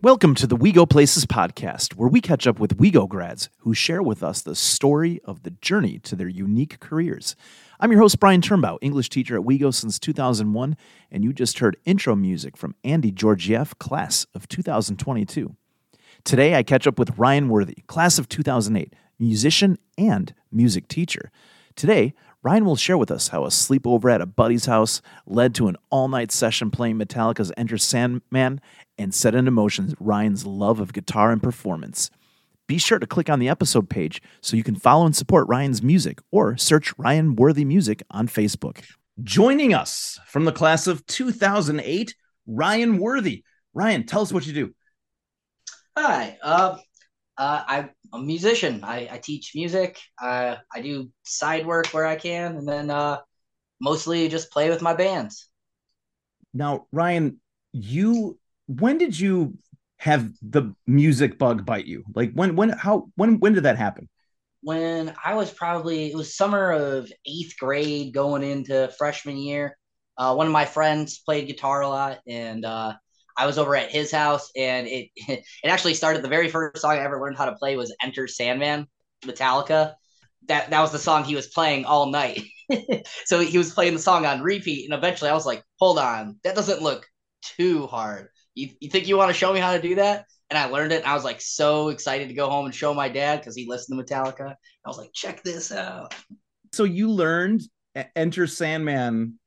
Welcome to the We Go Places podcast, where we catch up with WeGo grads who share with us the story of the journey to their unique careers. I'm your host, Brian Turnbow, English teacher at WeGo since 2001, and you just heard intro music from Andy Georgiev, class of 2022. Today, I catch up with Ryan Worthy, class of 2008, musician and music teacher. Today, Ryan will share with us how a sleepover at a buddy's house led to an all night session playing Metallica's Enter Sandman and set into motion Ryan's love of guitar and performance. Be sure to click on the episode page so you can follow and support Ryan's music or search Ryan Worthy Music on Facebook. Joining us from the class of 2008, Ryan Worthy. Ryan, tell us what you do. Hi, uh, uh, I'm a musician. I, I teach music. Uh, I do side work where I can, and then uh, mostly just play with my bands. Now, Ryan, you when did you have the music bug bite you? Like when when how when when did that happen? When I was probably it was summer of eighth grade going into freshman year. Uh, one of my friends played guitar a lot, and uh, I was over at his house, and it it actually started. The very first song I ever learned how to play was "Enter Sandman," Metallica. That that was the song he was playing all night. so he was playing the song on repeat, and eventually I was like, "Hold on, that doesn't look too hard. You, you think you want to show me how to do that?" And I learned it, and I was like so excited to go home and show my dad because he listened to Metallica. I was like, "Check this out." So you learned "Enter Sandman"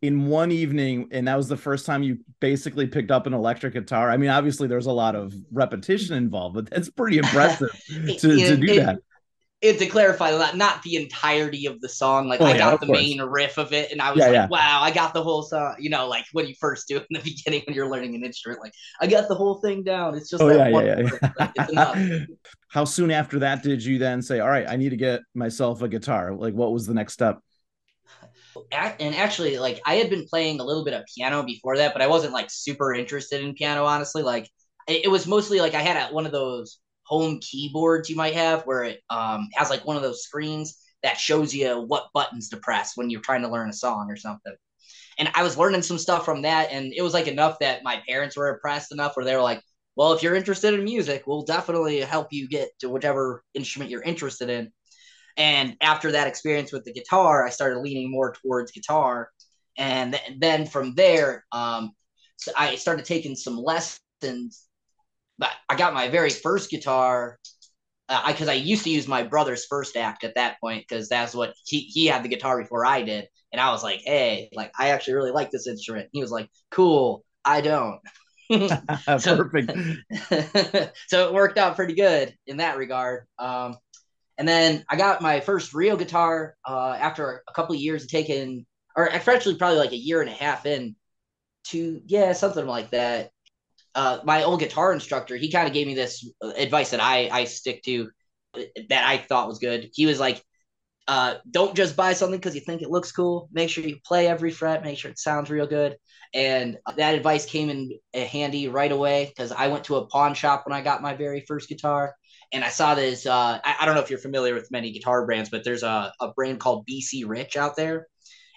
in one evening and that was the first time you basically picked up an electric guitar i mean obviously there's a lot of repetition involved but that's pretty impressive to, it, to do it, that and to clarify that not the entirety of the song like oh, i yeah, got the course. main riff of it and i was yeah, like yeah. wow i got the whole song you know like when you first do it in the beginning when you're learning an instrument like i got the whole thing down it's just oh, yeah, yeah, yeah. it's enough how soon after that did you then say all right i need to get myself a guitar like what was the next step and actually like I had been playing a little bit of piano before that, but I wasn't like super interested in piano honestly. Like it, was mostly like I had a, one of those home keyboards you might have where it um, has like one of those screens that shows you what buttons to press when you're trying to learn a song or something. And I was learning some stuff from that, and it was like enough that my parents were impressed enough where they were like, "Well, if you're interested in music, we'll definitely help you get to whichever instrument you're interested in." And after that experience with the guitar, I started leaning more towards guitar. And th- then from there, um, so I started taking some lessons. But I got my very first guitar because uh, I, I, used to use my brother's first act at that point because that's what he, he had the guitar before I did. And I was like, hey, like I actually really like this instrument. He was like, cool, I don't. Perfect. so it worked out pretty good in that regard. Um, and then I got my first real guitar uh, after a couple of years of taking, or actually probably like a year and a half in to, yeah, something like that. Uh, my old guitar instructor, he kind of gave me this advice that I, I stick to that I thought was good. He was like, uh, don't just buy something because you think it looks cool. Make sure you play every fret, make sure it sounds real good. And that advice came in handy right away because I went to a pawn shop when I got my very first guitar and I saw this. Uh, I, I, don't know if you're familiar with many guitar brands, but there's a, a brand called BC Rich out there,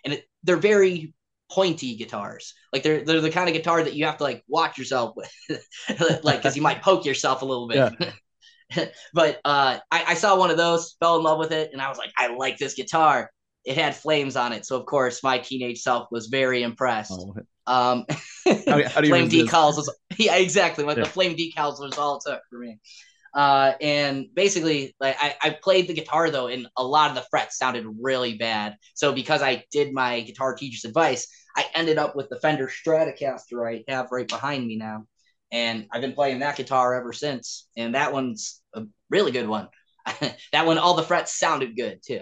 and it, they're very pointy guitars. Like they're they're the kind of guitar that you have to like watch yourself with, like because you might poke yourself a little bit. Yeah. but uh, I, I saw one of those, fell in love with it, and I was like, I like this guitar. It had flames on it, so of course my teenage self was very impressed. Oh. Um, how, how flame decals was yeah exactly. Like yeah. the flame decals was all it took for me. Uh, and basically, like I, I played the guitar though, and a lot of the frets sounded really bad. So because I did my guitar teacher's advice, I ended up with the Fender Stratocaster I have right behind me now, and I've been playing that guitar ever since. And that one's a really good one. that one, all the frets sounded good too.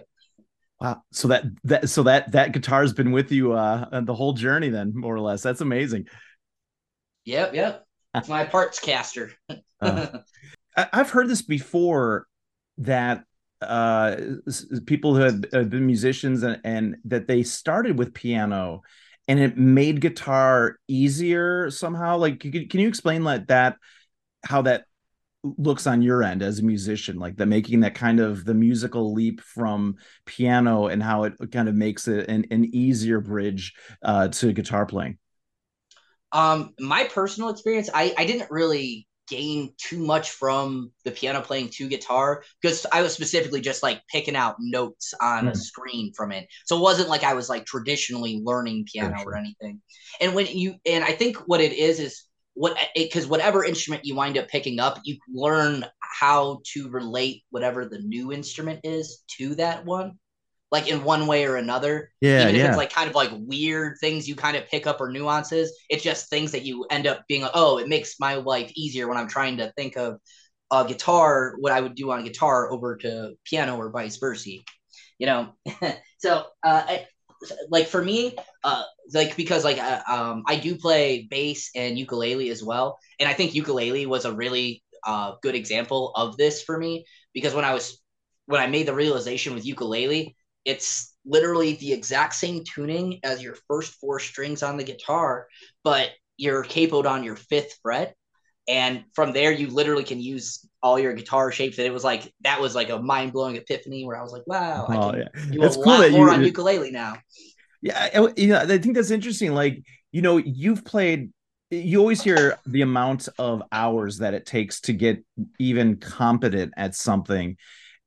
Wow. So that that so that that guitar's been with you uh the whole journey then, more or less. That's amazing. Yep, yep. It's my Partscaster. uh, I've heard this before that uh, people who had been musicians and, and that they started with piano and it made guitar easier somehow. Like, can you explain like that, how that looks on your end as a musician, like the making that kind of the musical leap from piano and how it kind of makes it an, an easier bridge uh, to guitar playing? Um, my personal experience, I, I didn't really gain too much from the piano playing to guitar because I was specifically just like picking out notes on mm. a screen from it. So it wasn't like I was like traditionally learning piano sure. or anything. And when you and I think what it is is what it because whatever instrument you wind up picking up, you learn how to relate whatever the new instrument is to that one like in one way or another. Yeah. Even if yeah. it's like kind of like weird things you kind of pick up or nuances, it's just things that you end up being like, oh, it makes my life easier when I'm trying to think of a guitar, what I would do on guitar over to piano or vice versa. You know, so uh, I, like for me, uh, like because like uh, um, I do play bass and ukulele as well, and I think ukulele was a really uh, good example of this for me because when I was when I made the realization with ukulele, it's literally the exact same tuning as your first four strings on the guitar, but you're capoed on your fifth fret. And from there, you literally can use all your guitar shapes. And it was like that was like a mind blowing epiphany where I was like, "Wow, I oh, can yeah. do that's a cool lot more you, on ukulele now." Yeah, I, oh, you know, I think that's interesting. Like, you know, you've played. You always hear the amount of hours that it takes to get even competent at something,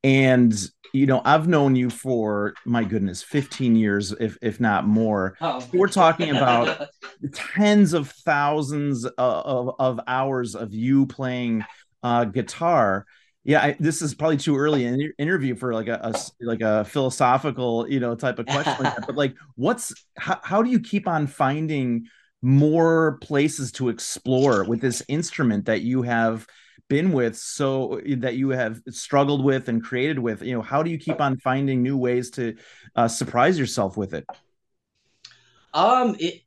and you know i've known you for my goodness 15 years if if not more oh. we're talking about tens of thousands of, of, of hours of you playing uh, guitar yeah I, this is probably too early in your interview for like a, a, like a philosophical you know type of question like but like what's how, how do you keep on finding more places to explore with this instrument that you have been with so that you have struggled with and created with you know how do you keep on finding new ways to uh, surprise yourself with it? Um it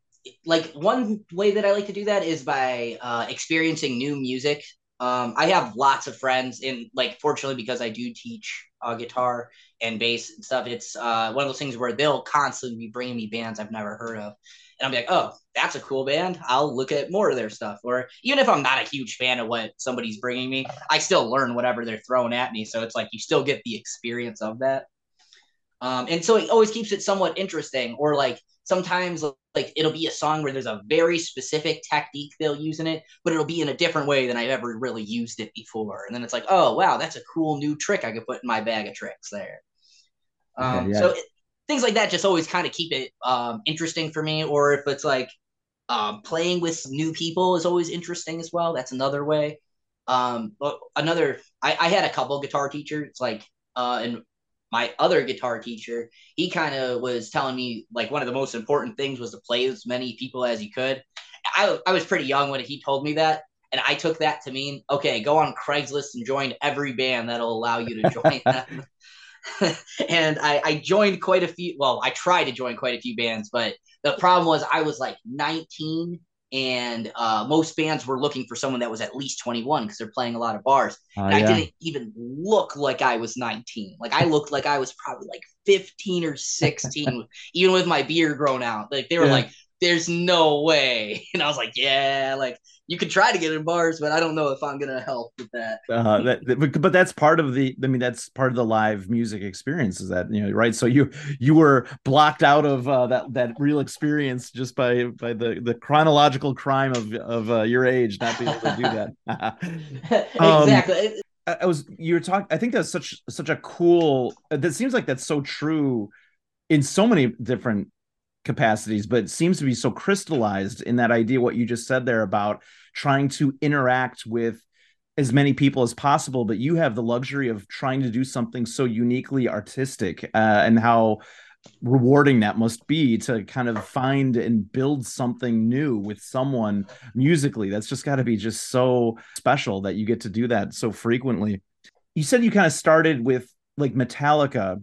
like one way that i like to do that is by uh, experiencing new music. Um i have lots of friends and like fortunately because i do teach uh, guitar and bass and stuff it's uh one of those things where they'll constantly be bringing me bands i've never heard of and I'll be like, oh, that's a cool band. I'll look at more of their stuff. Or even if I'm not a huge fan of what somebody's bringing me, I still learn whatever they're throwing at me. So it's like you still get the experience of that. Um, and so it always keeps it somewhat interesting. Or like sometimes like it'll be a song where there's a very specific technique they'll use in it, but it'll be in a different way than I've ever really used it before. And then it's like, oh wow, that's a cool new trick I could put in my bag of tricks there. Um, yeah. So it, things like that just always kind of keep it um, interesting for me. Or if it's like um, playing with new people is always interesting as well. That's another way. Um, but another, I, I had a couple guitar teachers, like, uh, and my other guitar teacher, he kind of was telling me like one of the most important things was to play as many people as you could. I, I was pretty young when he told me that. And I took that to mean, okay, go on Craigslist and join every band that'll allow you to join them. and I, I joined quite a few. Well, I tried to join quite a few bands, but the problem was I was like 19 and uh, most bands were looking for someone that was at least 21 because they're playing a lot of bars. Uh, and yeah. I didn't even look like I was 19. Like I looked like I was probably like 15 or 16, even with my beard grown out. Like they were yeah. like, "There's no way," and I was like, "Yeah." Like you could try to get in bars, but I don't know if I'm gonna help with that. Uh, that but that's part of the. I mean, that's part of the live music experience. Is that you know right? So you you were blocked out of uh, that that real experience just by by the the chronological crime of of uh, your age not being able to do that. um, exactly. I was you were talking. I think that's such such a cool. That seems like that's so true in so many different capacities, but seems to be so crystallized in that idea, what you just said there about trying to interact with as many people as possible. But you have the luxury of trying to do something so uniquely artistic uh, and how rewarding that must be to kind of find and build something new with someone musically. That's just got to be just so special that you get to do that so frequently. You said you kind of started with like Metallica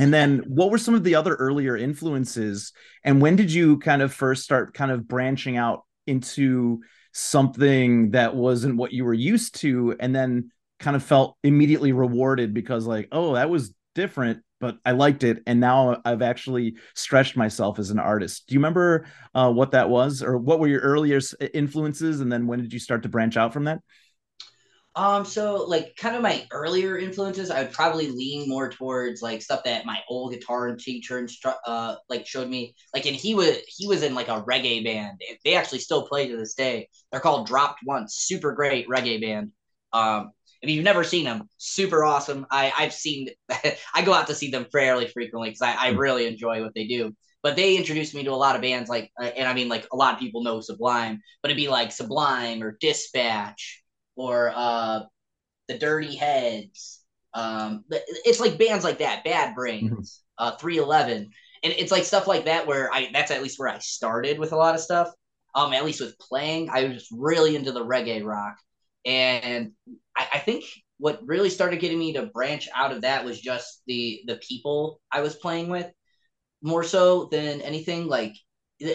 and then what were some of the other earlier influences and when did you kind of first start kind of branching out into something that wasn't what you were used to and then kind of felt immediately rewarded because like oh that was different but I liked it and now I've actually stretched myself as an artist. Do you remember uh, what that was or what were your earliest influences and then when did you start to branch out from that? Um, so like kind of my earlier influences, I would probably lean more towards like stuff that my old guitar teacher instru- uh like showed me. Like, and he was he was in like a reggae band. They actually still play to this day. They're called Dropped Once, super great reggae band. Um, if you've never seen them, super awesome. I I've seen I go out to see them fairly frequently because I, I hmm. really enjoy what they do. But they introduced me to a lot of bands like, uh, and I mean like a lot of people know Sublime, but it'd be like Sublime or Dispatch or uh, the Dirty Heads. Um, it's like bands like that, Bad Brains, mm-hmm. uh, 311, and it's like stuff like that where I that's at least where I started with a lot of stuff. Um, at least with playing, I was really into the reggae rock, and I, I think what really started getting me to branch out of that was just the the people I was playing with, more so than anything. Like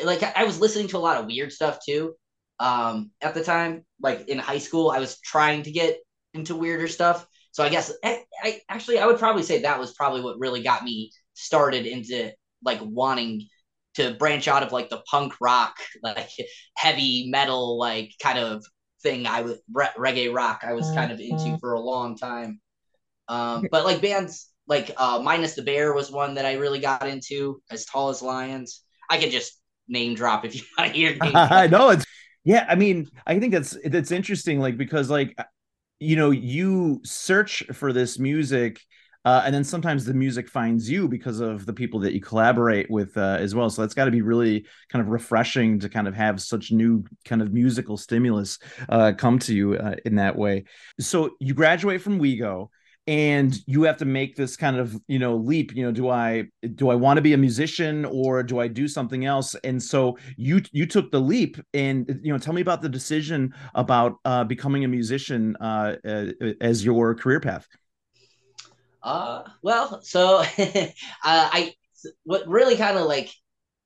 like I was listening to a lot of weird stuff too um, at the time. Like in high school, I was trying to get into weirder stuff. So I guess I, I actually I would probably say that was probably what really got me started into like wanting to branch out of like the punk rock, like heavy metal, like kind of thing. I was reggae rock. I was kind of into mm-hmm. for a long time. Um, but like bands like uh, Minus the Bear was one that I really got into. As Tall as Lions. I could just name drop if you want to hear. I know it's yeah, I mean, I think that's that's interesting, like because like you know you search for this music. Uh, and then sometimes the music finds you because of the people that you collaborate with uh, as well. So that's got to be really kind of refreshing to kind of have such new kind of musical stimulus uh, come to you uh, in that way. So you graduate from WeGo and you have to make this kind of you know leap you know do i do i want to be a musician or do i do something else? And so you you took the leap and you know tell me about the decision about uh, becoming a musician uh, uh, as your career path. Uh well so uh, i what really kind of like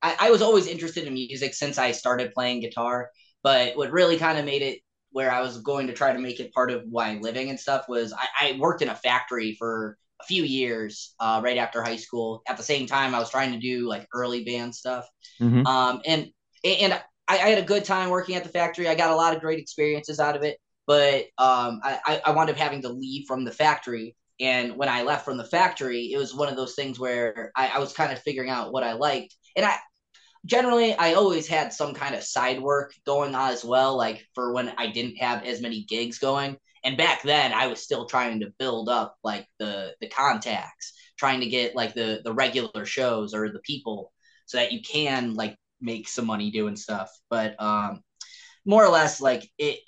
I, I was always interested in music since i started playing guitar but what really kind of made it where I was going to try to make it part of why I'm living and stuff was I, I worked in a factory for a few years uh, right after high school. At the same time, I was trying to do like early band stuff, mm-hmm. um, and and I, I, had a good time working at the factory. I got a lot of great experiences out of it, but um, I, I wound up having to leave from the factory. And when I left from the factory, it was one of those things where I, I was kind of figuring out what I liked, and I generally I always had some kind of side work going on as well, like for when I didn't have as many gigs going. And back then I was still trying to build up like the the contacts, trying to get like the the regular shows or the people so that you can like make some money doing stuff. But um more or less like it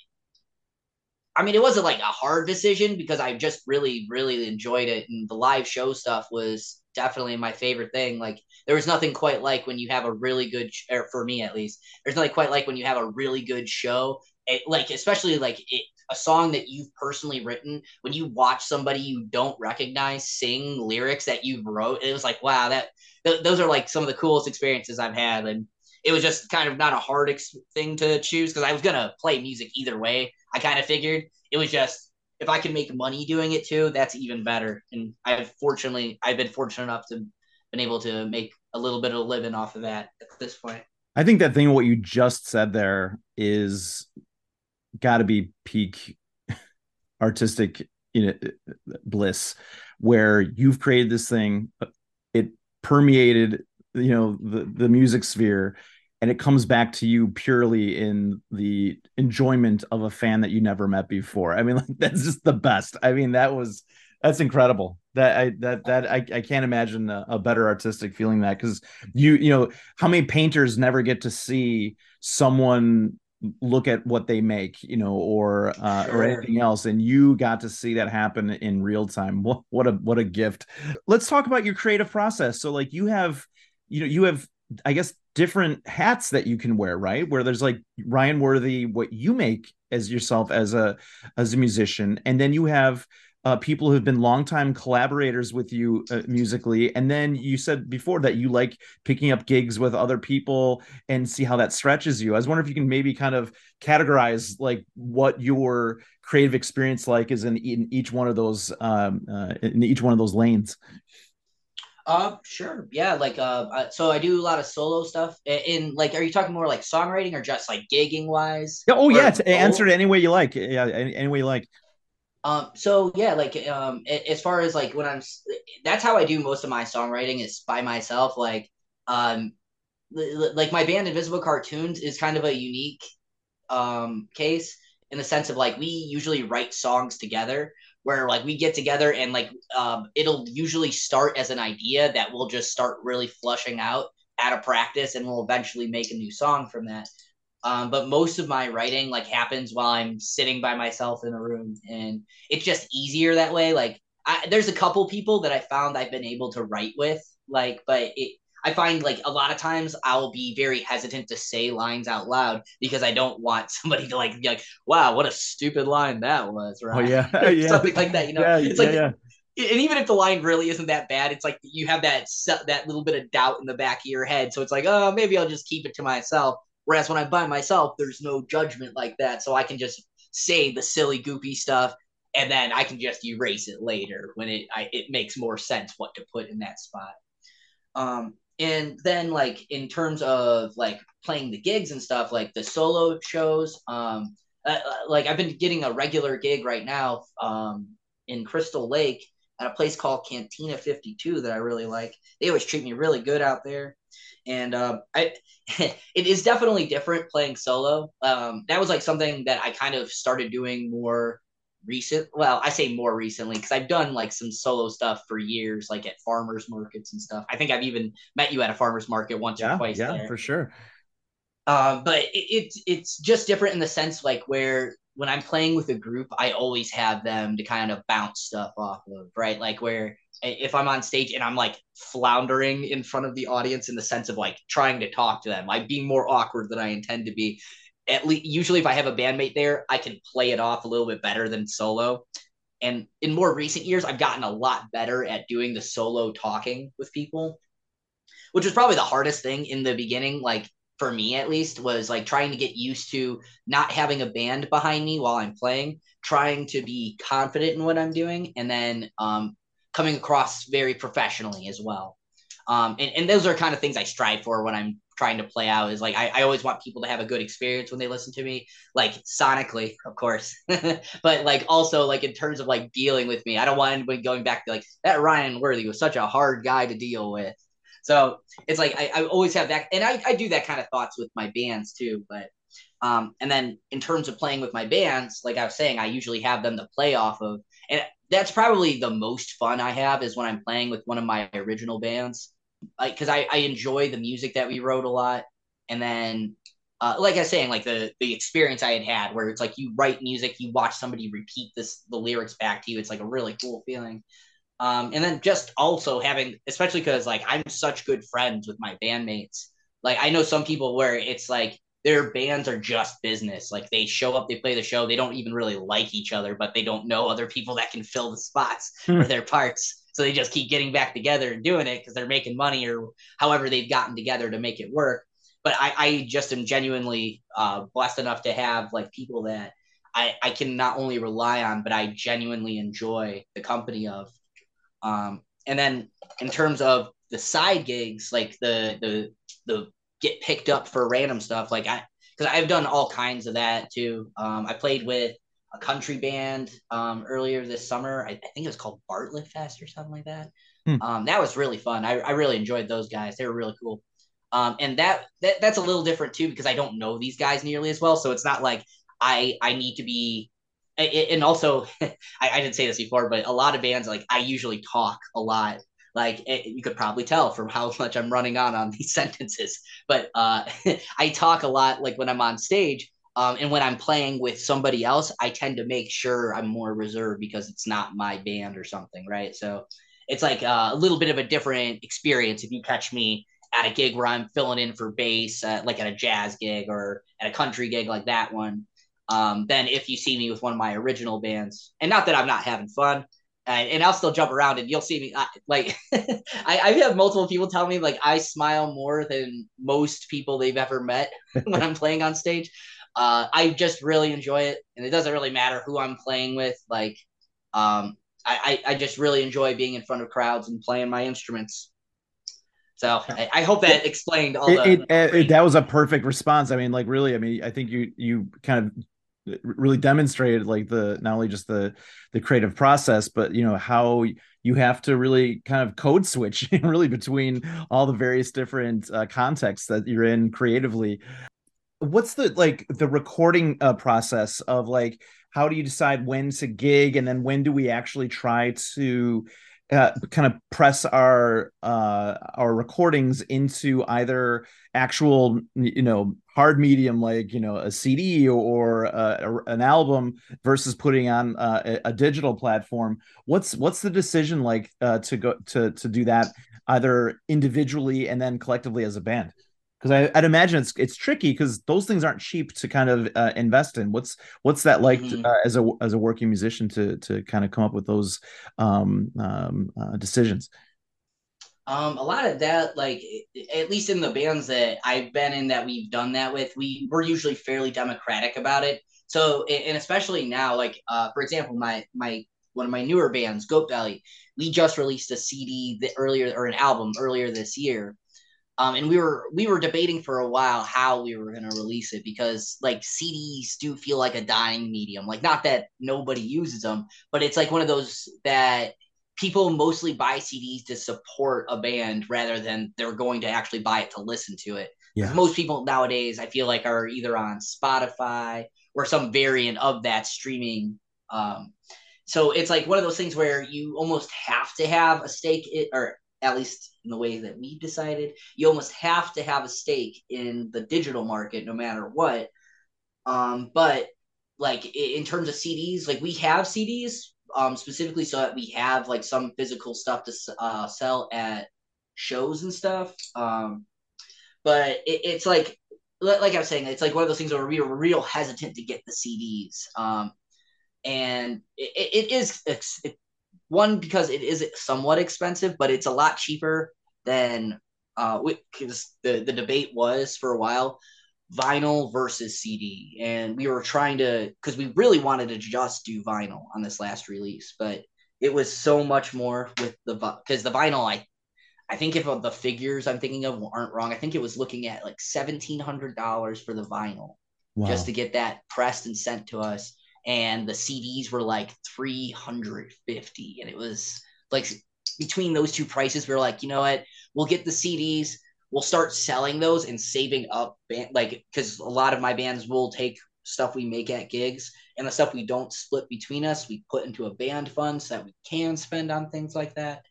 I mean, it wasn't like a hard decision because I just really, really enjoyed it. And the live show stuff was definitely my favorite thing. Like, there was nothing quite like when you have a really good, or for me at least, there's nothing quite like when you have a really good show. It, like, especially like it, a song that you've personally written, when you watch somebody you don't recognize sing lyrics that you wrote, it was like, wow, that th- those are like some of the coolest experiences I've had. And it was just kind of not a hard ex- thing to choose because I was gonna play music either way. I kind of figured it was just if I can make money doing it too, that's even better. And I've fortunately I've been fortunate enough to been able to make a little bit of a living off of that at this point. I think that thing what you just said there is got to be peak artistic you know bliss where you've created this thing it permeated you know the the music sphere and it comes back to you purely in the enjoyment of a fan that you never met before. I mean, like that's just the best. I mean, that was that's incredible. That I that that I, I can't imagine a, a better artistic feeling that because you you know how many painters never get to see someone look at what they make you know or uh, sure. or anything else and you got to see that happen in real time what, what a what a gift let's talk about your creative process so like you have you know you have I guess different hats that you can wear, right? Where there's like Ryan Worthy, what you make as yourself as a as a musician, and then you have uh, people who've been longtime collaborators with you uh, musically, and then you said before that you like picking up gigs with other people and see how that stretches you. I was wondering if you can maybe kind of categorize like what your creative experience like is in, in each one of those um, uh, in each one of those lanes. Uh, sure. Yeah, like uh, so I do a lot of solo stuff. In like, are you talking more like songwriting or just like gigging wise? Yeah, oh yeah, answer it any way you like. Yeah, any, any way you like. Um, so yeah, like um, as far as like when I'm, that's how I do most of my songwriting is by myself. Like, um, like my band Invisible Cartoons is kind of a unique um case in the sense of like we usually write songs together where like we get together and like um it'll usually start as an idea that we'll just start really flushing out at a practice and we'll eventually make a new song from that um, but most of my writing like happens while I'm sitting by myself in a room, and it's just easier that way. Like, I, there's a couple people that I found I've been able to write with, like, but it, I find like a lot of times I'll be very hesitant to say lines out loud because I don't want somebody to like be like, "Wow, what a stupid line that was," right? Oh yeah, yeah. something like that. You know, yeah, it's like. Yeah, yeah. And even if the line really isn't that bad, it's like you have that that little bit of doubt in the back of your head. So it's like, oh, maybe I'll just keep it to myself Whereas when I'm by myself, there's no judgment like that. So I can just say the silly, goopy stuff, and then I can just erase it later when it I, it makes more sense what to put in that spot. Um, and then like in terms of like playing the gigs and stuff, like the solo shows, um, uh, uh like I've been getting a regular gig right now, um, in Crystal Lake at a place called Cantina 52 that I really like. They always treat me really good out there and um, I it is definitely different playing solo. Um, that was like something that I kind of started doing more recent. Well, I say more recently because I've done like some solo stuff for years, like at farmers markets and stuff. I think I've even met you at a farmers market once yeah, or twice. Yeah, there. for sure. Um, but it, it's it's just different in the sense like where when I'm playing with a group, I always have them to kind of bounce stuff off of, right? Like where if I'm on stage and I'm like floundering in front of the audience in the sense of like trying to talk to them, like being more awkward than I intend to be. At least usually if I have a bandmate there, I can play it off a little bit better than solo. And in more recent years, I've gotten a lot better at doing the solo talking with people, which was probably the hardest thing in the beginning. Like for me at least was like trying to get used to not having a band behind me while I'm playing, trying to be confident in what I'm doing, and then um, coming across very professionally as well. Um, and, and those are kind of things I strive for when I'm trying to play out is like I, I always want people to have a good experience when they listen to me like sonically of course. But like also like in terms of like dealing with me i don't want anybody going back to like that ryan worthy was such a hard guy to deal with. So it's like i, I always have that and I, I do that kind of thoughts with my bands too but um and then in terms of playing with my bands like i was saying i usually have them to play off of and that's probably the most fun I have is when I'm playing with one of my original bands, because I, I enjoy the music that we wrote a lot, and then uh, like I was saying, like the the experience I had had where it's like you write music, you watch somebody repeat this the lyrics back to you. It's like a really cool feeling. Um, and then just also having, especially because like I'm such good friends with my bandmates. Like I know some people where it's like their bands are just business. Like they show up, they play the show, they don't even really like each other, but they don't know other people that can fill the spots for hmm. their parts. So they just keep getting back together and doing it because they're making money or however they've gotten together to make it work. But I, I just am genuinely uh, blessed enough to have like people that I, I can not only rely on, but I genuinely enjoy the company of. Um, and then in terms of the side gigs, like the the the get picked up for random stuff. Like I, because I've done all kinds of that too. Um, I played with a country band um, earlier this summer. I, I, think it was called Bartlett Fest or something like that. Hmm. Um, that was really fun. I, I really enjoyed those guys. They were really cool. Um, and that, that that's a little different too because I don't know these guys nearly as well. So it's not like I I need to be. And also, I, I didn't say this before, but a lot of bands like I usually talk a lot like it, you could probably tell from how much I'm running on on these sentences. But uh, I talk a lot like when I'm on stage. Um, and when I'm playing with somebody else, I tend to make sure I'm more reserved because it's not my band or something, right? So it's like uh, a little bit of a different experience if you catch me at a gig where I'm filling in for bass, uh, like at a jazz gig or at a country gig like that one, um, than if you see me with one of my original bands. And not that I'm not having fun, and I'll still jump around, and you'll see me. like, I, I have multiple people tell me like I smile more than most people they've ever met when I'm playing on stage. Uh, I just really enjoy it, and it doesn't really matter who I'm playing with. Like, um, I, I, I just really enjoy being in front of crowds and playing my instruments. So I, I hope that explained all it, the, it, it, that was a perfect response. I mean, like really, I mean, I think you you kind of really demonstrated like the not only just the the creative process but you know how you have to really kind of code switch really between all the various different uh, contexts that you're in creatively what's the like the recording uh, process of like how do you decide when to gig and then when do we actually try to uh, kind of press our uh, our recordings into either actual you know hard medium like you know a CD or, uh, an album versus putting on uh, a, a, digital platform. What's what's the decision like uh, to go to to do that either individually and then collectively as a band? Because I'd imagine it's it's tricky because those things aren't cheap to kind of uh, invest in. What's what's that like mm-hmm. to, uh, as a as a working musician to to kind of come up with those um, um, uh, decisions? Um, a lot of that, like at least in the bands that I've been in that we've done that with, we we're usually fairly democratic about it. So, and especially now, like uh, for example, my my one of my newer bands, Goat Belly, we just released a CD that earlier or an album earlier this year um, and we were we were debating for a while how we were going to release it because like CDs do feel like a dying medium. Like not that nobody uses them, but it's like one of those that people mostly buy CDs to support a band rather than they're going to actually buy it to listen to it. Yeah. Most people nowadays, I feel like, are either on Spotify or some variant of that streaming. Um, so it's like one of those things where you almost have to have a stake it, or at least in the way that we decided, you almost have to have a stake in the digital market no matter what. Um, but like in terms of CDs, like we have CDs um, specifically so that we have like some physical stuff to uh, sell at shows and stuff. Um, but it, it's like like I was saying, it's like one of those things where we were real hesitant to get the CDs. Um, and it, it is it, one because it is somewhat expensive, but it's a lot cheaper than uh because the the debate was for a while vinyl versus CD, and we were trying to because we really wanted to just do vinyl on this last release, but it was so much more with the because the vinyl I I think if the figures I'm thinking of aren't wrong, I think it was looking at like seventeen hundred dollars for the vinyl wow. just to get that pressed and sent to us and the CDs were like 350 and it was like between those two prices we are like you know what? We'll get the CDs we'll start selling those and saving up band, like because a lot of my bands will take stuff we make at gigs and the stuff we don't split between us we put into a band fund so that we can spend on things like that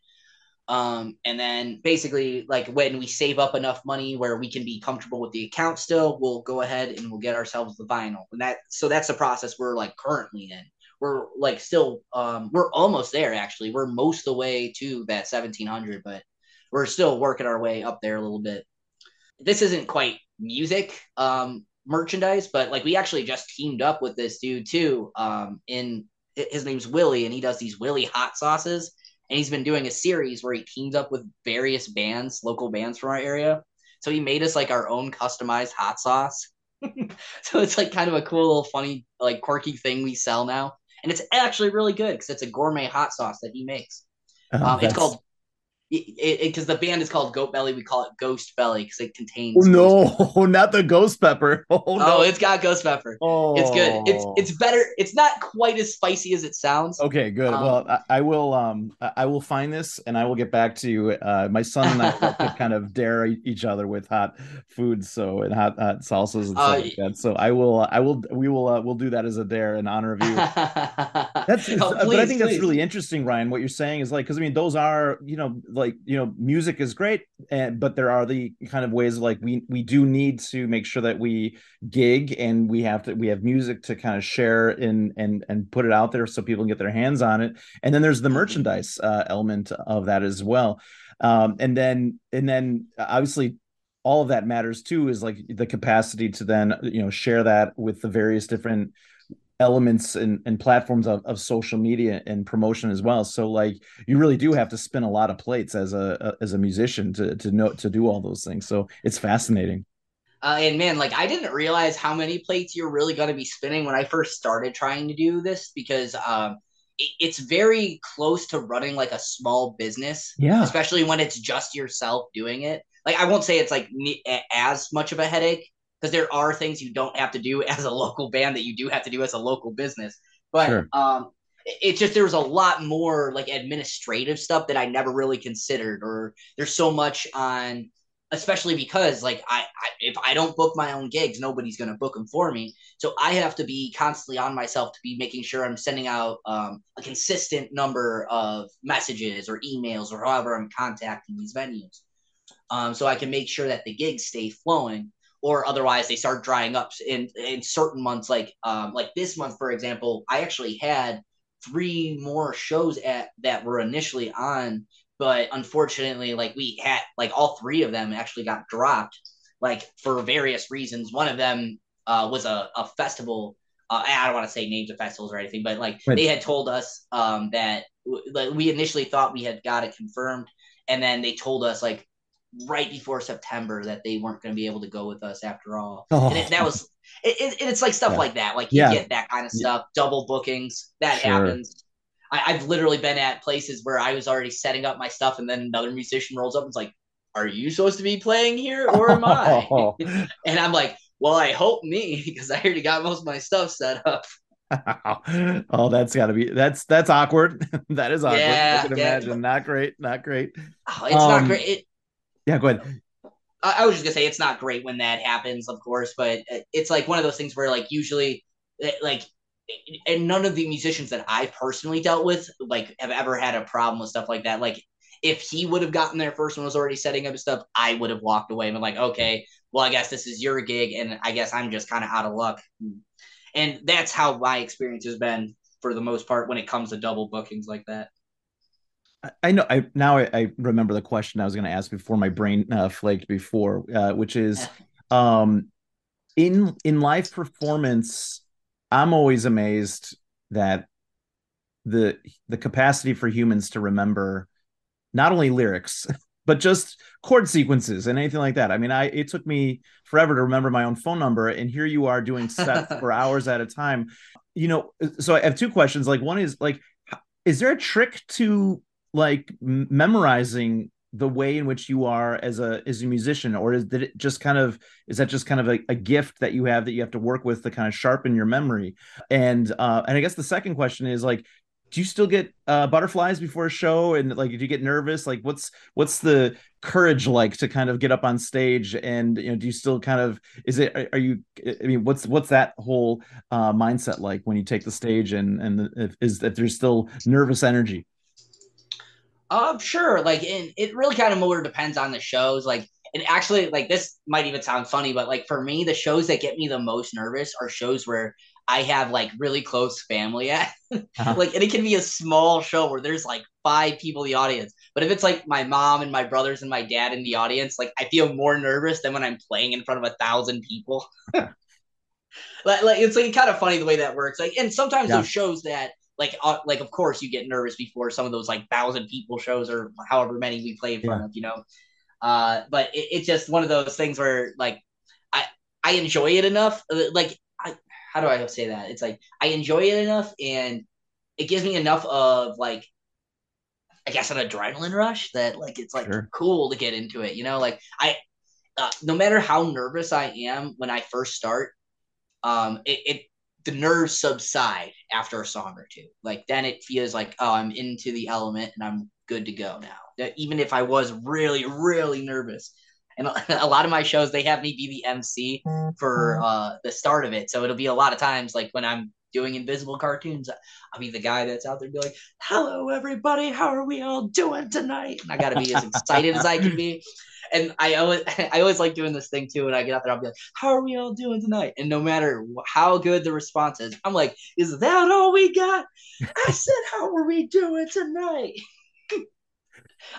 um, and then basically, like when we save up enough money where we can be comfortable with the account still, we'll go ahead and we'll get ourselves the vinyl. And that so that's the process we're like currently in. We're like still um, we're almost there actually. We're most the way to that 1700, but we're still working our way up there a little bit. This isn't quite music um, merchandise, but like we actually just teamed up with this dude too. Um, in his name's Willie, and he does these Willie hot sauces and he's been doing a series where he teams up with various bands, local bands from our area. So he made us like our own customized hot sauce. so it's like kind of a cool little funny like quirky thing we sell now, and it's actually really good because it's a gourmet hot sauce that he makes. Oh, um, it's called because the band is called Goat Belly, we call it Ghost Belly because it contains. Oh, no, not the ghost pepper. Oh, oh, no. it's got ghost pepper. Oh, it's good. It's oh. it's better. It's not quite as spicy as it sounds. Okay, good. Um, well, I, I, will um I will find this and I will get back to you. Uh, my son and I kind of dare each other with hot foods, so and hot, hot salsas and stuff uh, like that. So I will I will we will uh, we'll do that as a dare in honor of you. that's oh, please, but I think please. that's really interesting, Ryan. What you're saying is like because I mean those are you know like you know music is great and but there are the kind of ways like we we do need to make sure that we gig and we have to we have music to kind of share and and and put it out there so people can get their hands on it and then there's the mm-hmm. merchandise uh, element of that as well um, and then and then obviously all of that matters too is like the capacity to then you know share that with the various different elements and, and platforms of, of social media and promotion as well. So like you really do have to spin a lot of plates as a, a as a musician to to know to do all those things. So it's fascinating. Uh, and man like i didn't realize how many plates you're really going to be spinning when i first started trying to do this because um it, it's very close to running like a small business yeah. especially when it's just yourself doing it. Like i won't say it's like as much of a headache because there are things you don't have to do as a local band that you do have to do as a local business. But Sure. um, it's just there was a lot more like administrative stuff that I never really considered, or there's so much on, especially because like I, I if I don't book my own gigs, nobody's gonna book them for me. So I have to be constantly on myself to be making sure I'm sending out um, a consistent number of messages or emails or however I'm contacting these venues, um, so I can make sure that the gigs stay flowing or otherwise they start drying up in in certain months like um like this month for example i actually had three more shows at that were initially on but unfortunately like we had like all three of them actually got dropped like for various reasons one of them uh was a, a festival uh, i don't want to say names of festivals or anything but like Right. they had told us um that w- like, we initially thought we had got it confirmed and then they told us like right before September that they weren't going to be able to go with us after all. Oh. And it, that was, it, it, it's like stuff Yeah. like that. Like you Yeah. get that kind of stuff, double bookings. That Sure. happens. I, I've literally been at places where I was already setting up my stuff, and then another musician rolls up and is like, "Are you supposed to be playing here, or am I?" and I'm like, "Well, I hope me, because I already got most of my stuff set up." oh, that's got to be that's that's awkward. that is awkward. Yeah, I can yeah. imagine. Not great. Not great. Oh, it's not Um, great. It, Yeah, go ahead. I, I was just gonna say it's not great when that happens, of course, but it's like one of those things where like usually, eh, like, and none of the musicians that I personally dealt with like have ever had a problem with stuff like that. Like, if he would have gotten there first and was already setting up stuff, I would have walked away and been like, okay, well, I guess this is your gig, and I guess I'm just kind of out of luck. And that's how my experience has been for the most part when it comes to double bookings like that. I- know. I now I, I remember the question I was going to ask before my brain uh, flaked before, uh, which is, um, in in live performance, I'm always amazed that the the capacity for humans to remember not only lyrics but just chord sequences and anything like that. I mean, I it took me forever to remember my own phone number, and here you are doing sets for hours at a time. You know, so I have two questions. Like, one is like, is there a trick to like memorizing the way in which you are as a as a musician, or is that it just kind of is that just kind of a, a gift that you have that you have to work with to kind of sharpen your memory? And uh, and I guess the second question is like, do you still get uh, butterflies before a show? And like do you get nervous? Like what's what's the courage like to kind of get up on stage and you know do you still kind of is it are, are you i mean what's what's that whole uh, mindset like when you take the stage and and if, is that there's still nervous energy Um, sure. Like, and it really kind of more depends on the shows. Like, and actually, like this might even sound funny, but like for me, the shows that get me the most nervous are shows where I have like really close family at. Uh-huh. like, and it can be a small show where there's like five people in the audience. But if it's like my mom and my brothers and my dad in the audience, like I feel more nervous than when I'm playing in front of a thousand people. like, like it's like kind of funny the way that works. Like, and sometimes Yeah. those shows that like uh, like of course you get nervous before some of those like thousand people shows or however many we play in front of you know? Uh but it, it's just one of those things where like i i enjoy it enough uh, like i how do i say that? It's like i enjoy it enough and it gives me enough of like i guess an adrenaline rush that like it's like Sure. cool to get into it you know? Like i uh, no matter how nervous i am when i first start um it, it the nerves subside after a song or two. Like then it feels like oh I'm into the element and I'm good to go now. Even if I was really really nervous. And a lot of my shows they have me be the MC for uh the start of it. So it'll be a lot of times like when I'm doing invisible cartoons, I'll be the guy that's out there be like, "Hello everybody, how are we all doing tonight?" And I got to be as excited as I can be. And I always, I always like doing this thing too. When I get out there, I'll be like, "How are we all doing tonight?" And no matter how good the response is, I'm like, "Is that all we got?" I said, "How are we doing tonight?"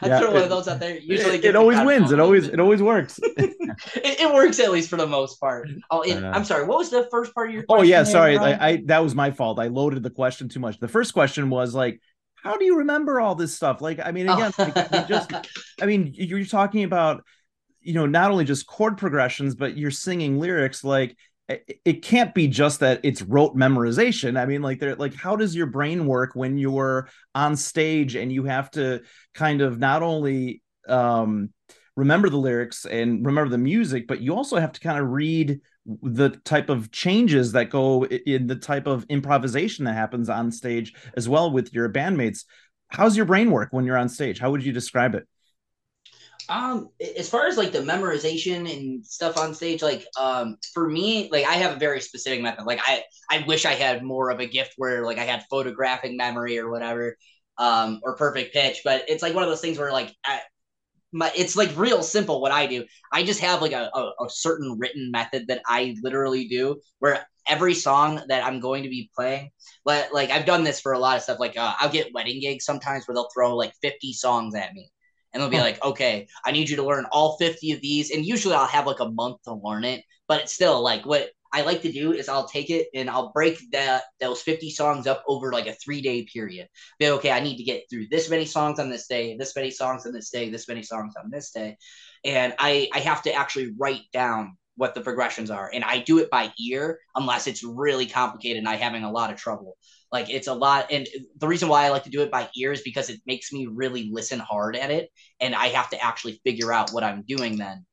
I Yeah, throw one it- of those out there. Usually, it, it always wins it always it always works it, it works at least for the most part. Oh, I. I'm sorry. What was the first part of your? oh yeah sorry I, I that was my fault i loaded the question too much the first question was like how do you remember all this stuff like i mean again Oh. like, you just I mean, you're talking about, you know, not only just chord progressions, but you're singing lyrics. Like, it, it can't be just that it's rote memorization. I mean, like, they're like, how does your brain work when you're on stage and you have to kind of not only um, remember the lyrics and remember the music, but you also have to kind of read the type of changes that go in the type of improvisation that happens on stage as well with your bandmates. How's your brain work when you're on stage? How would you describe it? Um, as far as like the memorization and stuff on stage, like um, for me, like I have a very specific method. Like I, I wish I had more of a gift where like I had photographic memory or whatever, um, or perfect pitch. But it's like one of those things where like my, it's like real simple what I do. I just have like a, a, a certain written method that I literally do where every song that I'm going to be playing, like, like I've done this for a lot of stuff. Like uh, I'll get wedding gigs sometimes where they'll throw like 50 songs at me and they'll be like, okay, I need you to learn all 50 of these. And usually I'll have like a month to learn it, but it's still like what I like to do is I'll take it and I'll break that those 50 songs up over like a three day period. Be okay, I need to get through this many songs on this day, this many songs on this day, this many songs on this day. And I, I have to actually write down what the progressions are. And I do it by ear unless it's really complicated and I'm having a lot of trouble. Like it's a lot. And the reason why I like to do it by ear is because it makes me really listen hard at it. And I have to actually figure out what I'm doing then.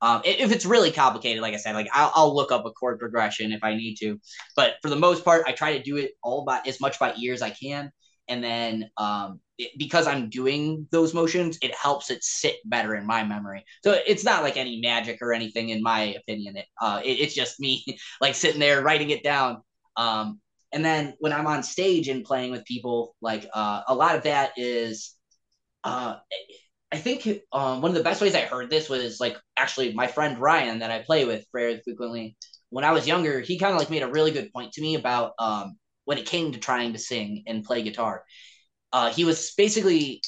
Um, if it's really complicated, like I said, like I'll, I'll, look up a chord progression if I need to, but for the most part, I try to do it all by as much by ear as I can, and then um, it, because I'm doing those motions, it helps it sit better in my memory. So it's not like any magic or anything, in my opinion. It, uh, it it's just me like sitting there writing it down. Um, and then when I'm on stage and playing with people, like uh, a lot of that is. Uh, I think um, one of the best ways I heard this was like actually my friend Ryan that I play with very frequently. When I was younger, he kind of like made a really good point to me about um, when it came to trying to sing and play guitar. Uh, he was basically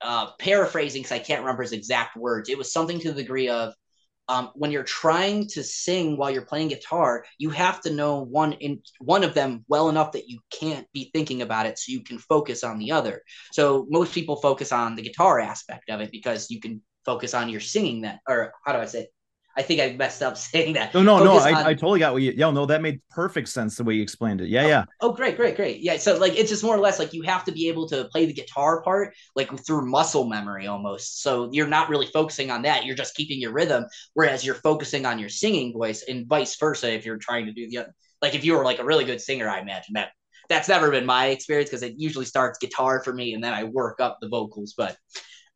uh, paraphrasing because I can't remember his exact words. It was something to the degree of um, when you're trying to sing while you're playing guitar, you have to know one in one of them well enough that you can't be thinking about it, so you can focus on the other. So most people focus on the guitar aspect of it because you can focus on your singing that, or how do I say? I think I messed up saying that. No, no, no. I, on... I totally got what you. Yeah, no, that made perfect sense the way you explained it. Yeah, oh, yeah. Oh, great, great, great. Yeah. So like, it's just more or less like you have to be able to play the guitar part like through muscle memory almost. So you're not really focusing on that. You're just keeping your rhythm, whereas you're focusing on your singing voice, and vice versa. If you're trying to do the other, like, if you were like a really good singer, I imagine that that's never been my experience because it usually starts guitar for me, and then I work up the vocals. But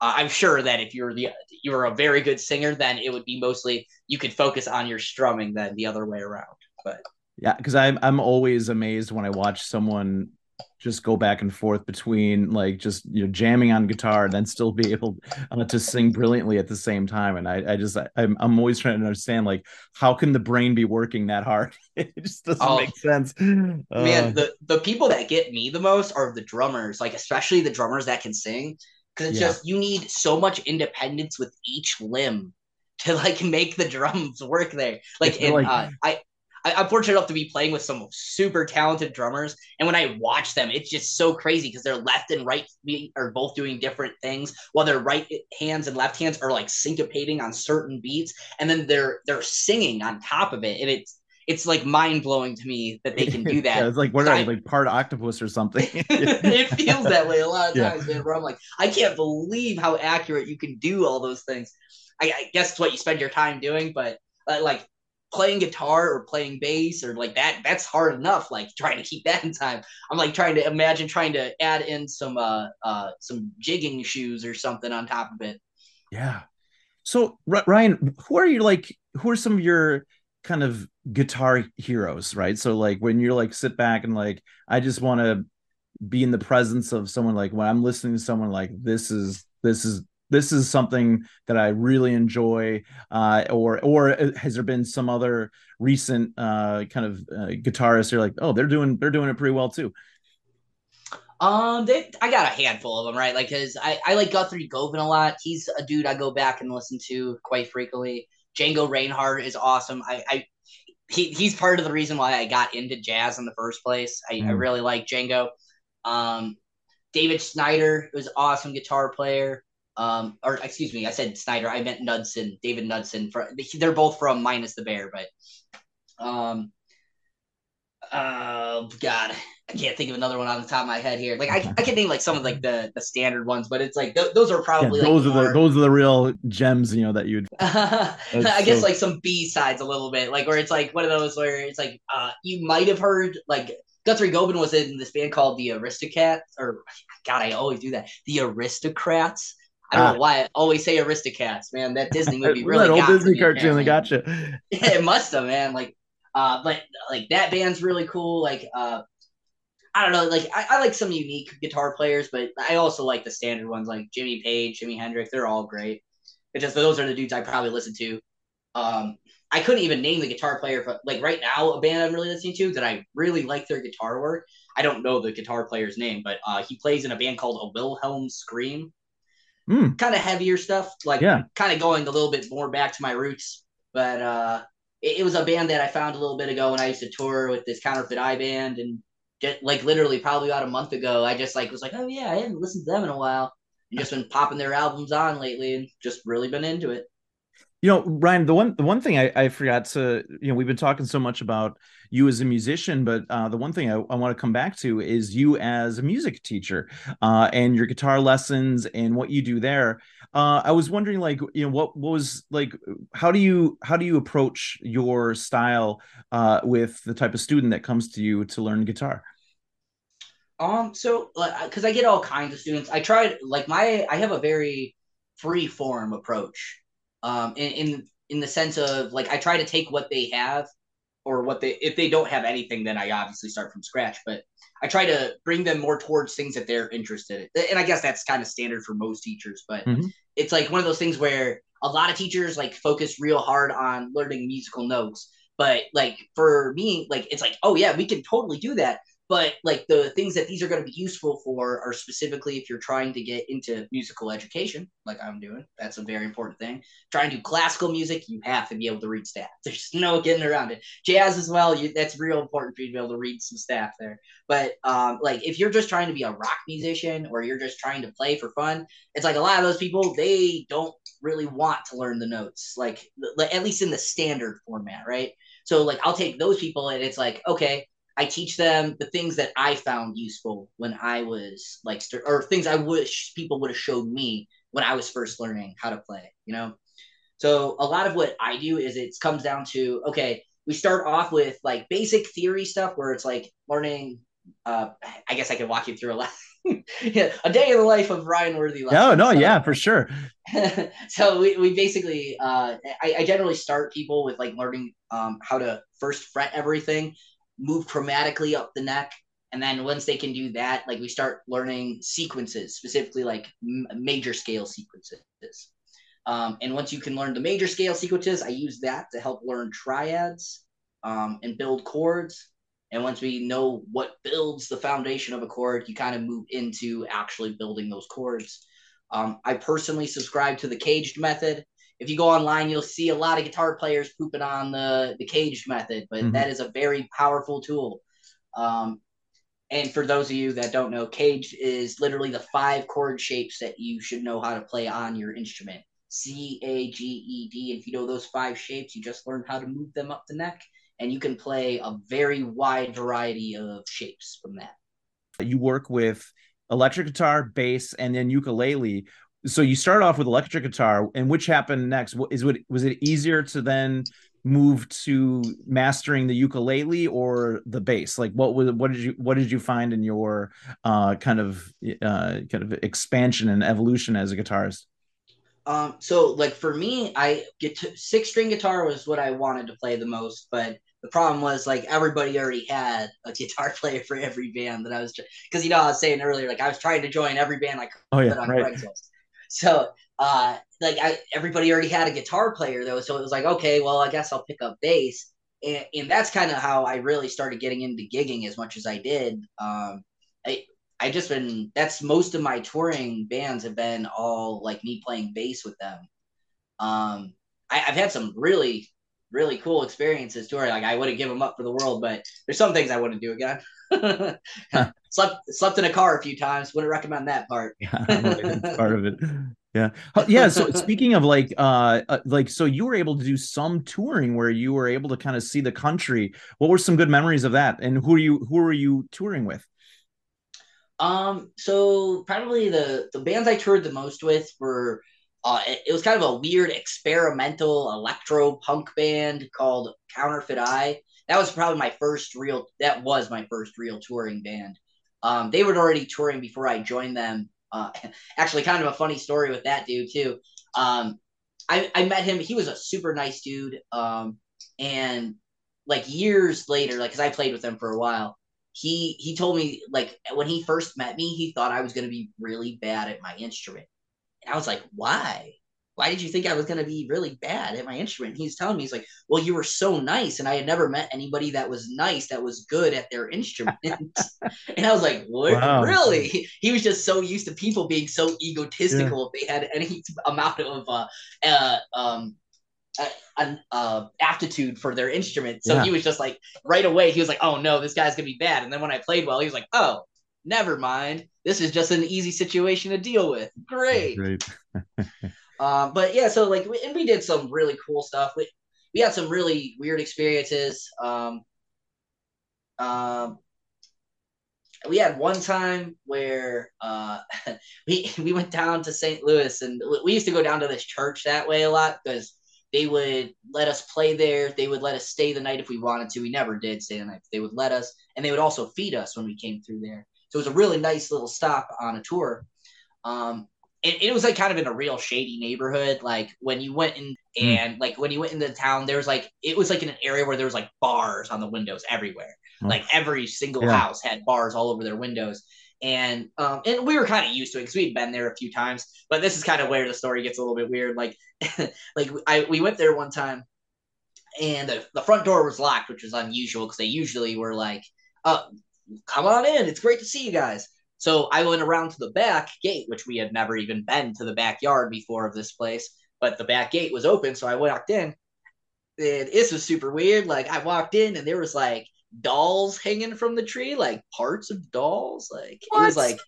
uh, I'm sure that if you're the you're a very good singer, then it would be mostly you could focus on your strumming than the other way around. But. Yeah, because I'm I'm always amazed when I watch someone just go back and forth between like just you know jamming on guitar and then still be able uh, to sing brilliantly at the same time and i, I just I, am I'm, I'm always trying to understand like how can the brain be working that hard? It just doesn't oh, make sense. Man uh, the the people that get me the most are the drummers like especially the drummers that can sing because it's yeah. just you need so much independence with each limb to like make the drums work there. Like, and, like uh, I. I, am fortunate enough to be playing with some super talented drummers, and when I watch them, it's just so crazy because their left and right feet are both doing different things, while their right hands and left hands are like syncopating on certain beats, and then they're they're singing on top of it, and it's it's like mind blowing to me that they can do that. yeah, it's like what are I, like part octopus or something? it feels that way a lot of times, yeah. man. Where I'm like, I can't believe how accurate you can do all those things. I, I guess it's what you spend your time doing, but uh, like playing guitar or playing bass or like that, that's hard enough. Like trying to keep that in time. I'm like trying to imagine trying to add in some uh uh some jigging shoes or something on top of it. Yeah. So Ryan, who are you like? Who are some of your kind of guitar heroes, right? So like when you're like sit back and like I just want to be in the presence of someone like when I'm listening to someone like this is this is this is something that I really enjoy, uh, or or has there been some other recent uh, kind of uh, guitarists you're like, oh, they're doing they're doing it pretty well too. Um, they, I got a handful of them, right? Like, cause I, I like Guthrie Govan a lot. He's a dude I go back and listen to quite frequently. Django Reinhardt is awesome. I, I he, he's part of the reason why I got into jazz in the first place. I, mm. I really like Django. Um, David Snider was awesome guitar player. Um, or excuse me, I said Snider. I meant Knudson. David Knudson. For, they're both from Minus the Bear, but um, Uh, God, I can't think of another one on the top of my head here. Like I, I can name like some of like the the standard ones, but it's like th- those are probably yeah, those like are the those are the real gems, you know, that you'd. I guess so... like some B sides a little bit, like where it's like one of those where it's like uh you might have heard like Guthrie Govan was in this band called the Aristocats, or God, I always do that. The Aristocrats. I don't ah. know why I always say Aristocats, man. That Disney movie really that old Disney cartoon. They got you. Yeah, it must have, man. Like, uh, but like that band's really cool. Like, uh, I don't know. Like, I, I like some unique guitar players, but I also like the standard ones, like Jimmy Page, Jimi Hendrix. They're all great. It's just those are the dudes I probably listen to. Um, I couldn't even name the guitar player, but like right now, a band I'm really listening to that I really like their guitar work. I don't know the guitar player's name, but uh, he plays in a band called A Wilhelm Scream. Mm. Kind of heavier stuff, like yeah. kind of going a little bit more back to my roots. But uh, it, it, was a band that I found a little bit ago when I used to tour with this counterfeit eye band, and just like literally probably about a month ago, I just like was like, oh yeah, I hadn't listened to them in a while, and just been popping their albums on lately, and just really been into it. You know, Ryan, the one the one thing I, I forgot to, you know, we've been talking so much about you as a musician, but uh, the one thing I, I want to come back to is you as a music teacher uh, and your guitar lessons and what you do there. Uh, I was wondering, like, you know, what, what was like, how do you how do you approach your style uh, with the type of student that comes to you to learn guitar? Um, so because I get all kinds of students, I tried like my I have a very free form approach um, in, in in the sense of like I try to take what they have or what they if they don't have anything then I obviously start from scratch but I try to bring them more towards things that they're interested in and I guess that's kind of standard for most teachers but mm-hmm. It's like one of those things where a lot of teachers like focus real hard on learning musical notes but like for me like it's like oh yeah we can totally do that but like the things that these are going to be useful for are specifically if you're trying to get into musical education like i'm doing. That's a very important thing. Trying to do classical music you have to be able to read staff there's no getting around it. Jazz as well you, that's real important for you to be able to read some staff there. But um, like if you're just trying to be a rock musician or you're just trying to play for fun it's like a lot of those people they don't really want to learn the notes like at least in the standard format right? So like i'll take those people and it's like okay I teach them the things that I found useful when I was like, or things I wish people would have showed me when I was first learning how to play, you know? So a lot of what I do is it comes down to, okay, we start off with like basic theory stuff where it's like learning, uh, I guess I could walk you through a lot. yeah, a day in the life of Ryan Worthy. No, no, so, yeah, for sure. so we, we basically, uh, I, I generally start people with like learning um, how to first fret everything move chromatically up the neck. And then once they can do that, like we start learning sequences, specifically like m- major scale sequences. Um, and once you can learn the major scale sequences, I use that to help learn triads um, and build chords. And once we know what builds the foundation of a chord, you kind of move into actually building those chords. Um, I personally subscribe to the caged method if you go online, you'll see a lot of guitar players pooping on the the caged method, but mm-hmm. that is a very powerful tool. Um, and for those of you that don't know, caged is literally the five chord shapes that you should know how to play on your instrument. C, A, G, E, D. If you know those five shapes, you just learn how to move them up the neck, and you can play a very wide variety of shapes from that. You work with electric guitar, bass, and then ukulele so you start off with electric guitar and which happened next is what was it easier to then move to mastering the ukulele or the bass like what was what did you what did you find in your uh kind of uh kind of expansion and evolution as a guitarist um so like for me i get to six string guitar was what i wanted to play the most but the problem was like everybody already had a guitar player for every band that I was because you know I was saying earlier like I was trying to join every band like oh, yeah, on right. Craigslist. So uh, like I, everybody already had a guitar player though, so it was like okay, well I guess I'll pick up bass, and, and that's kind of how I really started getting into gigging as much as I did. Um, I I just been that's most of my touring bands have been all like me playing bass with them. Um, I, I've had some really really cool experiences touring. Like I wouldn't give them up for the world, but there's some things I wouldn't do again. slept slept in a car a few times. Wouldn't recommend that part. yeah, part of it. Yeah. Yeah. So speaking of like, uh, uh, like, so you were able to do some touring where you were able to kind of see the country. What were some good memories of that? And who are you, who are you touring with? Um, so probably the the bands I toured the most with were uh, it, it was kind of a weird experimental electro punk band called Counterfeit Eye. That was probably my first real. That was my first real touring band. Um, they were already touring before I joined them. Uh, actually, kind of a funny story with that dude too. Um, I I met him. He was a super nice dude. Um, and like years later, like because I played with him for a while, he he told me like when he first met me, he thought I was to be really bad at my instrument. And I was like, why? Why did you think I was going to be really bad at my instrument? He's telling me, he's like, well, you were so nice. And I had never met anybody that was nice, that was good at their instrument. and I was like, what? Wow. Really? He was just so used to people being so egotistical yeah. if they had any amount of uh, uh, um, an uh, aptitude for their instrument. So yeah. he was just like right away he was like, "Oh no, this guy's gonna be bad." And then when I played well, he was like, "Oh, never mind. This is just an easy situation to deal with. Great." Great. um, but yeah, so like, we, and we did some really cool stuff. We we had some really weird experiences. Um, um, we had one time where uh, we we went down to St. Louis, and we used to go down to this church that way a lot because they would let us play there. They would let us stay the night if we wanted to. We never did stay the night. They would let us, and they would also feed us when we came through there. So it was a really nice little stop on a tour. Um, it, it was like kind of in a real shady neighborhood. Like when you went in hmm. and mm. like when you went into the town, there was like it was like in an area where there was like bars on the windows everywhere. Mm. Like every single yeah. house had bars all over their windows and um, and we were kind of used to it because we'd been there a few times. But this is kind of where the story gets a little bit weird. Like, like I we went there one time, and the, the front door was locked, which was unusual because they usually were like, "Uh, come on in. It's great to see you guys." So I went around to the back gate, which we had never even been to the backyard before of this place, but the back gate was open, so I walked in. And this was super weird. Like I walked in, and there was like dolls hanging from the tree, like parts of dolls. Like what? it was like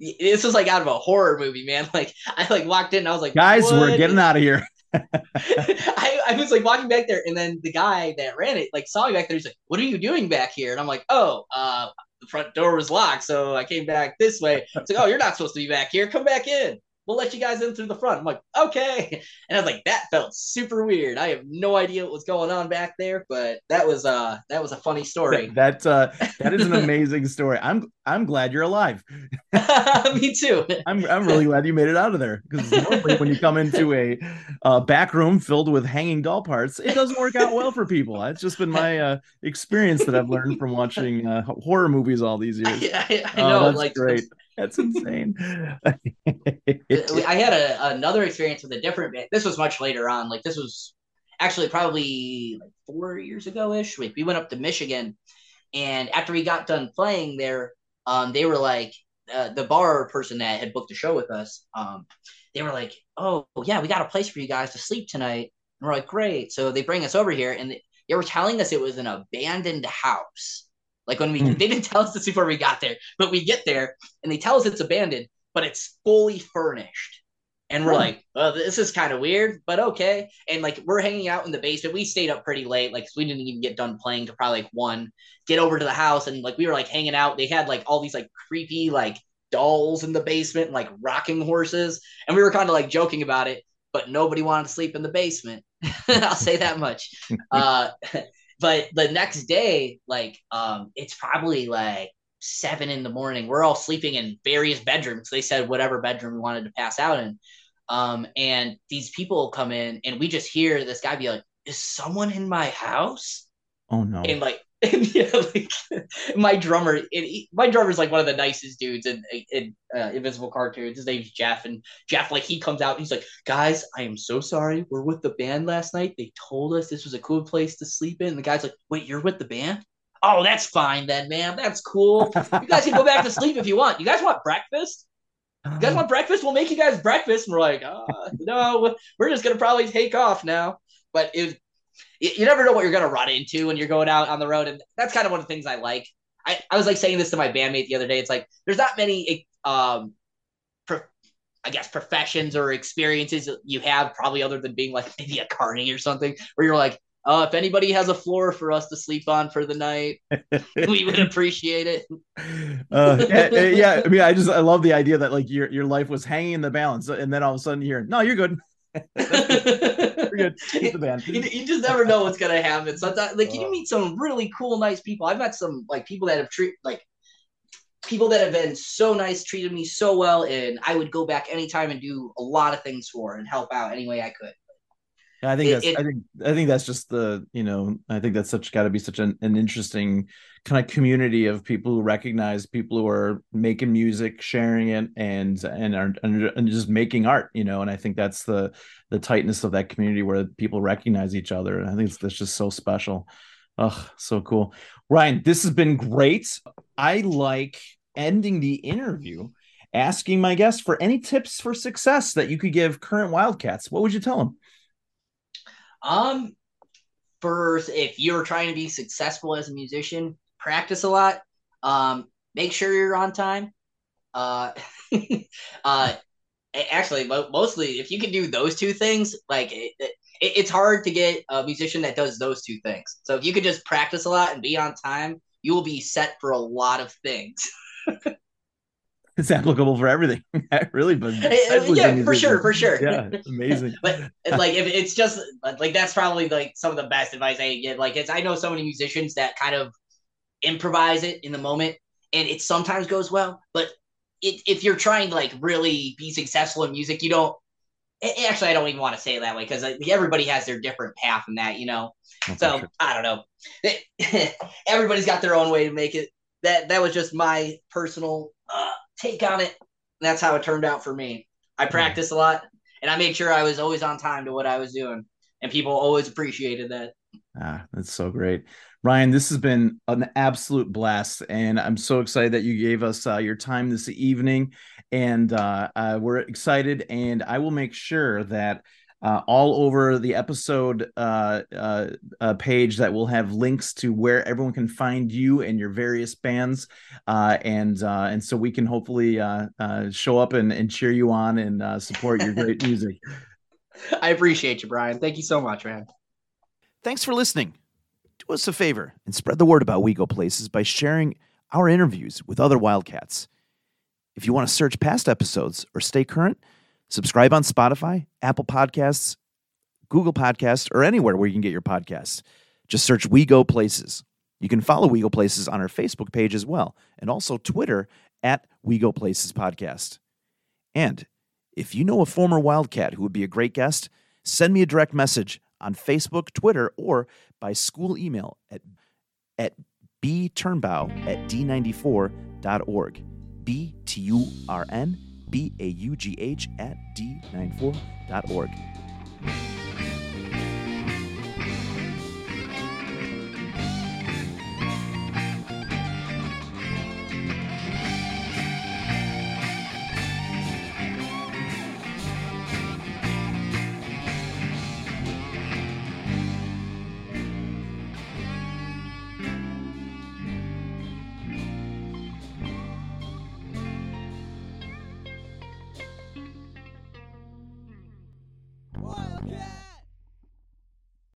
this was like out of a horror movie, man. Like I like walked in and I was like, guys, what? we're getting out of here. I, I was like walking back there, and then the guy that ran it like saw me back there. He's like, "What are you doing back here?" And I'm like, "Oh, uh, the front door was locked, so I came back this way." It's like, "Oh, you're not supposed to be back here. Come back in." We'll let you guys in through the front. I'm like, okay. And I was like, that felt super weird. I have no idea what was going on back there, but that was uh that was a funny story. that, that uh that is an amazing story. I'm I'm glad you're alive. Me too. I'm I'm really glad you made it out of there because normally when you come into a uh, back room filled with hanging doll parts, it doesn't work out well for people. That's just been my uh, experience that I've learned from watching uh, horror movies all these years. I, I, I know, oh, that's like great. That's insane. I had a, another experience with a different band. This was much later on. Like this was actually probably like four years ago ish. Like we went up to Michigan, and after we got done playing there, um, they were like uh, the bar person that had booked the show with us. Um, they were like, "Oh yeah, we got a place for you guys to sleep tonight." And we're like, "Great!" So they bring us over here, and they, they were telling us it was an abandoned house like when we mm. they didn't tell us this before we got there, but we get there and they tell us it's abandoned, but it's fully furnished. And we're mm. like, well, this is kind of weird, but okay. And like we're hanging out in the basement. We stayed up pretty late. Like we didn't even get done playing to probably like one. Get over to the house and like we were like hanging out. They had like all these like creepy like dolls in the basement, and, like rocking horses, and we were kind of like joking about it. But nobody wanted to sleep in the basement. I'll say that much. uh, but the next day, like, um, it's probably like seven in the morning. We're all sleeping in various bedrooms. They said whatever bedroom we wanted to pass out in. Um, and these people come in, and we just hear this guy be like, "Is someone in my house?" Oh no! And like and yeah, like my drummer, it, my drummer's like one of the nicest dudes in in uh, Invisible Cartoons. His name's Jeff, and Jeff, like he comes out, he's like, "Guys, I am so sorry. We're with the band last night. They told us this was a cool place to sleep in." And the guy's like, "Wait, you're with the band?" Oh, that's fine then, man. That's cool. You guys can go back to sleep if you want. You guys want breakfast? You guys want breakfast? We'll make you guys breakfast. And we're like, oh, no, we're just gonna probably take off now. But it you, you never know what you're going to run into when you're going out on the road. And that's kind of one of the things I like. I, I was like saying this to my bandmate the other day. It's like, there's not many, um, pro- I guess professions or experiences you have, probably other than being like maybe a carny or something, where you're like, uh, if anybody has a floor for us to sleep on for the night, we would appreciate it. Uh, yeah, yeah, I mean, I just I love the idea that like your your life was hanging in the balance, and then all of a sudden you're no, you're good. We're good. Keep the band. You, you, just never know what's gonna happen. Sometimes, like you meet some really cool, nice people. I've met some like people that have treated like people that have been so nice, treated me so well, and I would go back anytime and do a lot of things for and help out any way I could. Yeah, I think it, that's it, I think I think that's just the you know I think that's such got to be such an, an interesting kind of community of people who recognize people who are making music, sharing it, and and are and just making art, you know. And I think that's the the tightness of that community where people recognize each other. And I think that's just so special. Oh, so cool. Ryan, this has been great. I like ending the interview asking my guests for any tips for success that you could give current Wildcats. What would you tell them? Um, first, if you're trying to be successful as a musician, practice a lot. Um, make sure you're on time. Uh, uh, actually, mostly if you can do those two things, like it, it, it's hard to get a musician that does those two things. So if you could just practice a lot and be on time, you will be set for a lot of things. it's applicable for everything, really. But yeah, for sure, for sure. Yeah, amazing. but like, if it's just like that's probably like some of the best advice I get. Like, it's I know so many musicians that kind of improvise it in the moment, and it sometimes goes well. But it, if you're trying to like really be successful in music, you don't. Actually, I don't even want to say it that way because everybody has their different path in that, you know. That's so I don't know. Everybody's got their own way to make it. That that was just my personal uh, take on it. That's how it turned out for me. I practiced a lot and I made sure I was always on time to what I was doing. And people always appreciated that. Ah, that's so great. Ryan, this has been an absolute blast. And I'm so excited that you gave us uh, your time this evening. And uh, uh, we're excited. And I will make sure that uh, all over the episode uh, uh, uh, page that we'll have links to where everyone can find you and your various bands, uh, and uh, and so we can hopefully show up and, and cheer you on and support your great music. I appreciate you, Brian. Thank you so much, man. Thanks for listening. Do us a favor and spread the word about We Go Places by sharing our interviews with other Wildcats. If you want to search past episodes or stay current Subscribe on Spotify, Apple Podcasts, Google Podcasts, or anywhere where you can get your podcasts. Just search We Go Places. You can follow We Go Places on our Facebook page as well, and also Twitter at We Go Places Podcast. And if you know a former Wildcat who would be a great guest, send me a direct message on Facebook, Twitter, or by school email at, at bturnbaugh at d94.org. B T U R N B A U G H at D94.org.